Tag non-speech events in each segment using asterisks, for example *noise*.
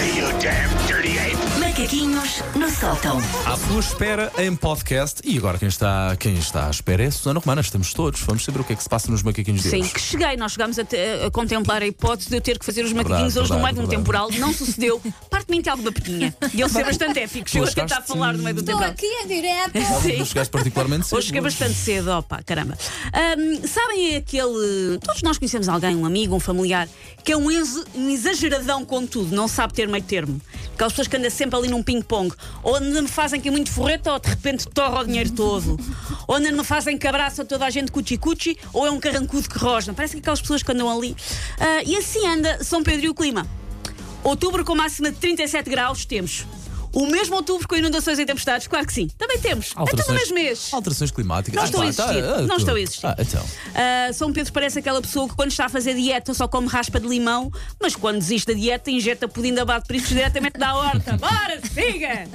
me, you damn! Macaquinhos no sótão. À sua espera em podcast. E agora quem está, quem está à espera é a Susana Romana. Estamos todos. Vamos saber o que é que se passa nos macaquinhos de Sim, hoje. que cheguei, nós chegámos a, te- a contemplar a hipótese de eu ter que fazer os macaquinhos hoje no verdade, meio de um verdade. temporal. Não sucedeu. Parte-me tem alguma pequinha. E ele ser bastante épico. *laughs* Chegou a tentar chegaste- falar no meio do Estou temporal. aqui em direto. *laughs* Sim. Tu chegaste particularmente cedo. Hoje cheguei bastante cedo, opa, caramba. Ahm, sabem aquele. Todos nós conhecemos alguém, um amigo, um familiar, que é um, ex- um exageradão com tudo, não sabe ter meio termo. Aquelas pessoas que andam sempre ali num ping-pong. Ou ainda me fazem que é muito forreta, ou de repente torra o dinheiro todo. Ou ainda me fazem que abraça toda a gente cuchi-cuchi, ou é um carrancudo que rosna. Parece que aquelas pessoas que andam ali. Ah, e assim anda São Pedro e o clima. Outubro com máxima de 37 graus, temos. O mesmo outubro com inundações e tempestades? Claro que sim. Também temos. É tudo no mesmo mês. Alterações climáticas. Não Ah, estão a tá, tá, existir. ah, Não tu- estão a existir. Ah, então. Ah, São Pedro parece aquela pessoa que quando está a fazer dieta só come raspa de limão, mas quando desiste da dieta injeta pudim de abate priscos diretamente da horta. *laughs* Bora, siga!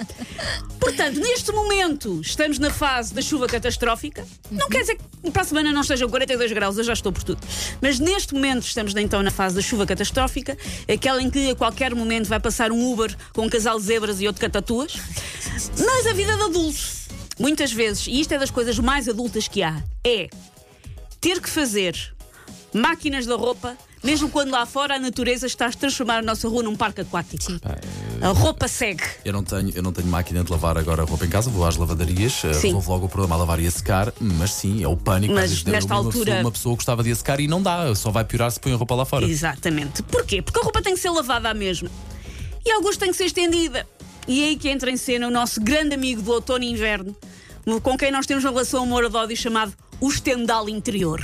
Portanto, neste momento estamos na fase da chuva catastrófica. Não quer dizer que para a semana não estejam 42 graus, eu já estou por tudo. Mas neste momento estamos então na fase da chuva catastrófica, aquela em que a qualquer momento vai passar um Uber com um casal de zebras e outro catatuas. Mas a vida de adulto, muitas vezes, e isto é das coisas mais adultas que há, é ter que fazer máquinas da roupa, mesmo quando lá fora a natureza está a transformar a nossa rua num parque aquático. A roupa segue. Eu não, tenho, eu não tenho máquina de lavar agora a roupa em casa, vou às lavadarias, eh, Sim. resolvo logo o problema a lavar e a secar, mas sim, é o pânico. Mas Às vezes, nesta uma altura- Pessoa, uma pessoa gostava de a secar e não dá, só vai piorar se põe a roupa lá fora. Exatamente. Porquê? Porque a roupa tem que ser lavada à mesma. E alguns tem que ser estendida. E é aí que entra em cena o nosso grande amigo do outono e inverno, com quem nós temos uma relação amor-ódio chamado o estendal interior.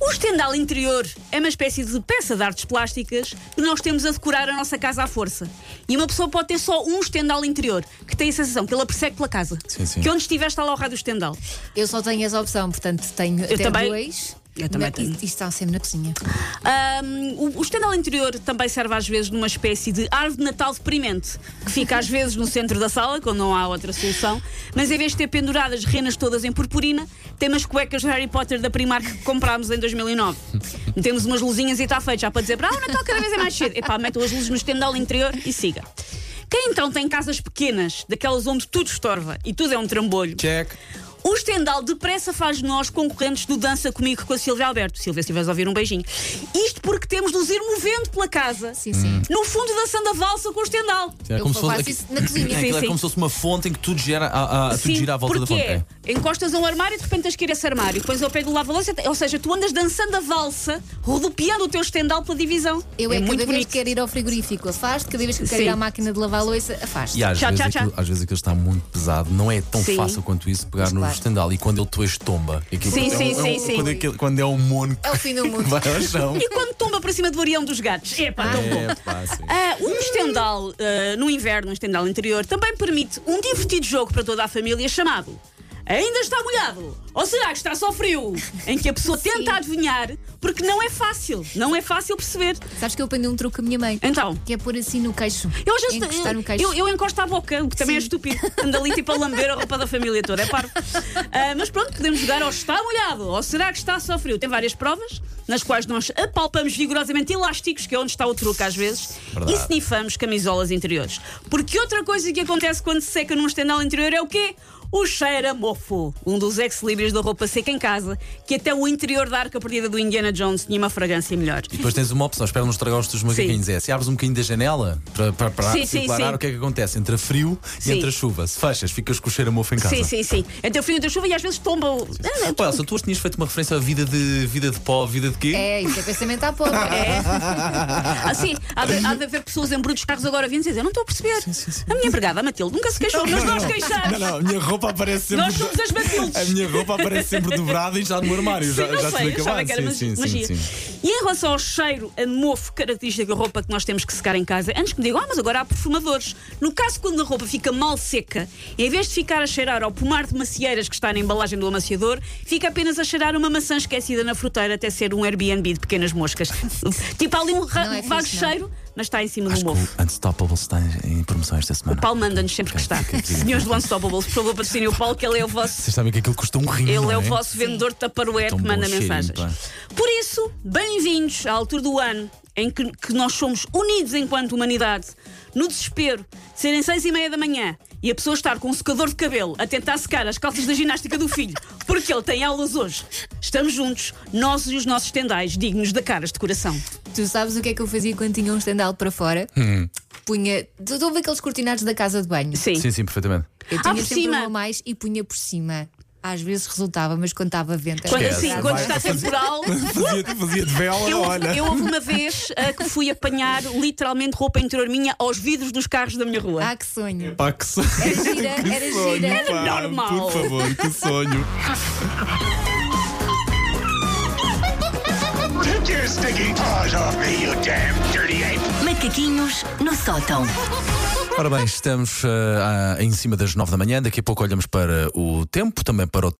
O estendal interior é uma espécie de peça de artes plásticas que nós temos a decorar a nossa casa à força. E uma pessoa pode ter só um estendal interior, que tem a sensação que ele a persegue pela casa. Sim, sim. Que onde estiver está lá o do estendal. Eu só tenho essa opção, portanto tenho até também- dois. Eu também tenho. E está sempre na cozinha. Ahm, o, o estendal interior também serve às vezes numa espécie de árvore de Natal deprimente, que fica às vezes no centro da sala, quando não há outra solução, mas em vez de ter penduradas renas todas em purpurina, tem umas cuecas de Harry Potter da Primark que comprámos em 2009. Temos umas luzinhas e está feito, já para dizer para ah, o Natal cada vez é mais cedo. Epá, metam as luzes no estendal interior e siga. Quem então tem casas pequenas, daquelas onde tudo estorva e tudo é um trambolho, Check. O Stendhal depressa faz de nós concorrentes do Dança Comigo com a Silvia Alberto. Silvia, se a ouvir um beijinho. Isto porque temos de nos ir movendo pela casa. Sim, sim. No fundo dançando a valsa com o Stendhal. É Eu como se fosse, na *coughs* cozinha. É, Sim, aquilo é sim. como se fosse uma fonte em que tudo gira, a, a, tudo gira à volta da fonte. é, encostas a um armário e de repente tens que ir a esse armário. Pões ao pé do lava-louça, ou seja, tu andas dançando a valsa, rodopiando o teu Stendhal pela divisão. Eu é, é cada muito vez bonito. que quero ir ao frigorífico, afasto, cada vez que quero Sim. ir à máquina de lavar a louça, afasto. E às, Tchau, vezes tchau, tchau. Aquilo, às vezes aquilo está muito pesado, não é tão Sim. fácil quanto isso pegar no estendal e quando ele depois tomba. aquilo Sim, é um- sim, é um- sim, sim. Quando, aquele- quando é um mono É o fim do mundo. que vai ao chão. E quando tomba para cima do arião dos gatos? Epá, tão bom. É, pá, sim. Ah, um estendal ah, no inverno, um estendal interior, também permite um divertido jogo para toda a família chamado Ainda está molhado? Ou será que está só frio? *laughs* Em que a pessoa tenta adivinhar, porque não é fácil, não é fácil perceber. Sabes que eu aprendi um truque com a minha mãe? Então, Que é pôr assim no queixo. eu vezes Encostar no queixo. eu, eu encosto à boca, o que também é Sim. estúpido. Ando ali tipo a lamber a roupa da família toda, é parvo. *laughs* Ah, mas pronto, podemos jogar ao está molhado, ou será que está só frio? Tem várias provas, nas quais nós apalpamos vigorosamente elásticos, que é onde está o truque às vezes, Verdade. e snifamos camisolas interiores. Porque outra coisa que acontece quando se seca num estendal interior é o quê? O cheiro a mofo, um dos ex-libris da roupa seca em casa, que até o interior da arca perdida do Indiana Jones tinha uma fragrância melhor. E depois tens uma opção, espera não estragar os teus macaquinhos. É, se abres um bocadinho da janela para, para, para Sim, sim, declarar sim. o que é que acontece entre frio Sim. e entre a chuva. Se fechas, ficas com o cheiro a mofo em casa. Sim, sim, sim. Entre o frio e a chuva e às vezes tomba o. Ah, Pô, Elsa, tu hoje tinhas feito uma referência à vida de, vida de pó, vida de quê? É, isso é pensamento à pouco. É. *laughs* Assim, há de, há de haver pessoas em brutos carros agora vindo dizer: Eu não estou a perceber. A minha empregada, a Matilde, nunca se queixou, mas nós queixamos. Não, não, a minha roupa aparece sempre. Nós somos as Matildes. A minha roupa aparece sempre dobrada e já no armário. Sim, já não já sei, achava acabado. que era sim, sim, magia. sim, sim. E em relação ao cheiro a mofo característico da roupa que nós temos que secar em casa, antes que me digam, ah, mas agora há perfumadores. No caso, quando a roupa fica mal seca, em vez de ficar a cheirar ao pomar de macieiras que está na embalagem do amaciador, fica apenas a cheirar uma maçã esquecida na fruteira até ser um Airbnb de pequenas moscas. *laughs* tipo, há ali um ra- Não é vago fixe, não. cheiro, mas está em cima Acho do que mofo. o Unstoppable está em em promoção esta semana. Paulo manda-nos sempre que está. Senhores do Unstoppables, por favor, patrocinem o Paulo, que ele é o vosso Vocês sabem que aquilo custa um rim. Ele não é o vosso vendedor de taparoé Tão que bom manda cheirinho, mensagens. pá. Por isso, bem-vindos à altura do ano em que, que nós somos unidos enquanto humanidade, no desespero, de serem seis e meia da manhã e a pessoa estar com um secador de cabelo a tentar secar as calças da ginástica do filho, porque ele tem aulas hoje, estamos juntos, nós e os nossos tendais, dignos da caras de coração. Tu sabes o que é que eu fazia quando tinha um estendal para fora? Punha. Tu tu ouve aqueles cortinados da casa de banho? Sim. Sim, sim, perfeitamente. Eu Ah, tinha por sempre cima. um a mais e punha por cima. Às vezes resultava, mas quando estava vento. Quando, assim, quando Vai, está temporal. *laughs* Fazia, fazia de vela, Eu, olha. eu houve uma vez ah, que fui apanhar literalmente roupa interior minha aos vidros dos carros da minha rua. Ah, que sonho. Pá, que so- Era gira, *laughs* era sonho, gira. pá, normal. Por favor, que sonho. Take your stinking paws off me, you damn dirty ape! Macaquinhos no sótão. Ora bem, estamos ah, em cima das nove da manhã. Daqui a pouco olhamos para o tempo, também para o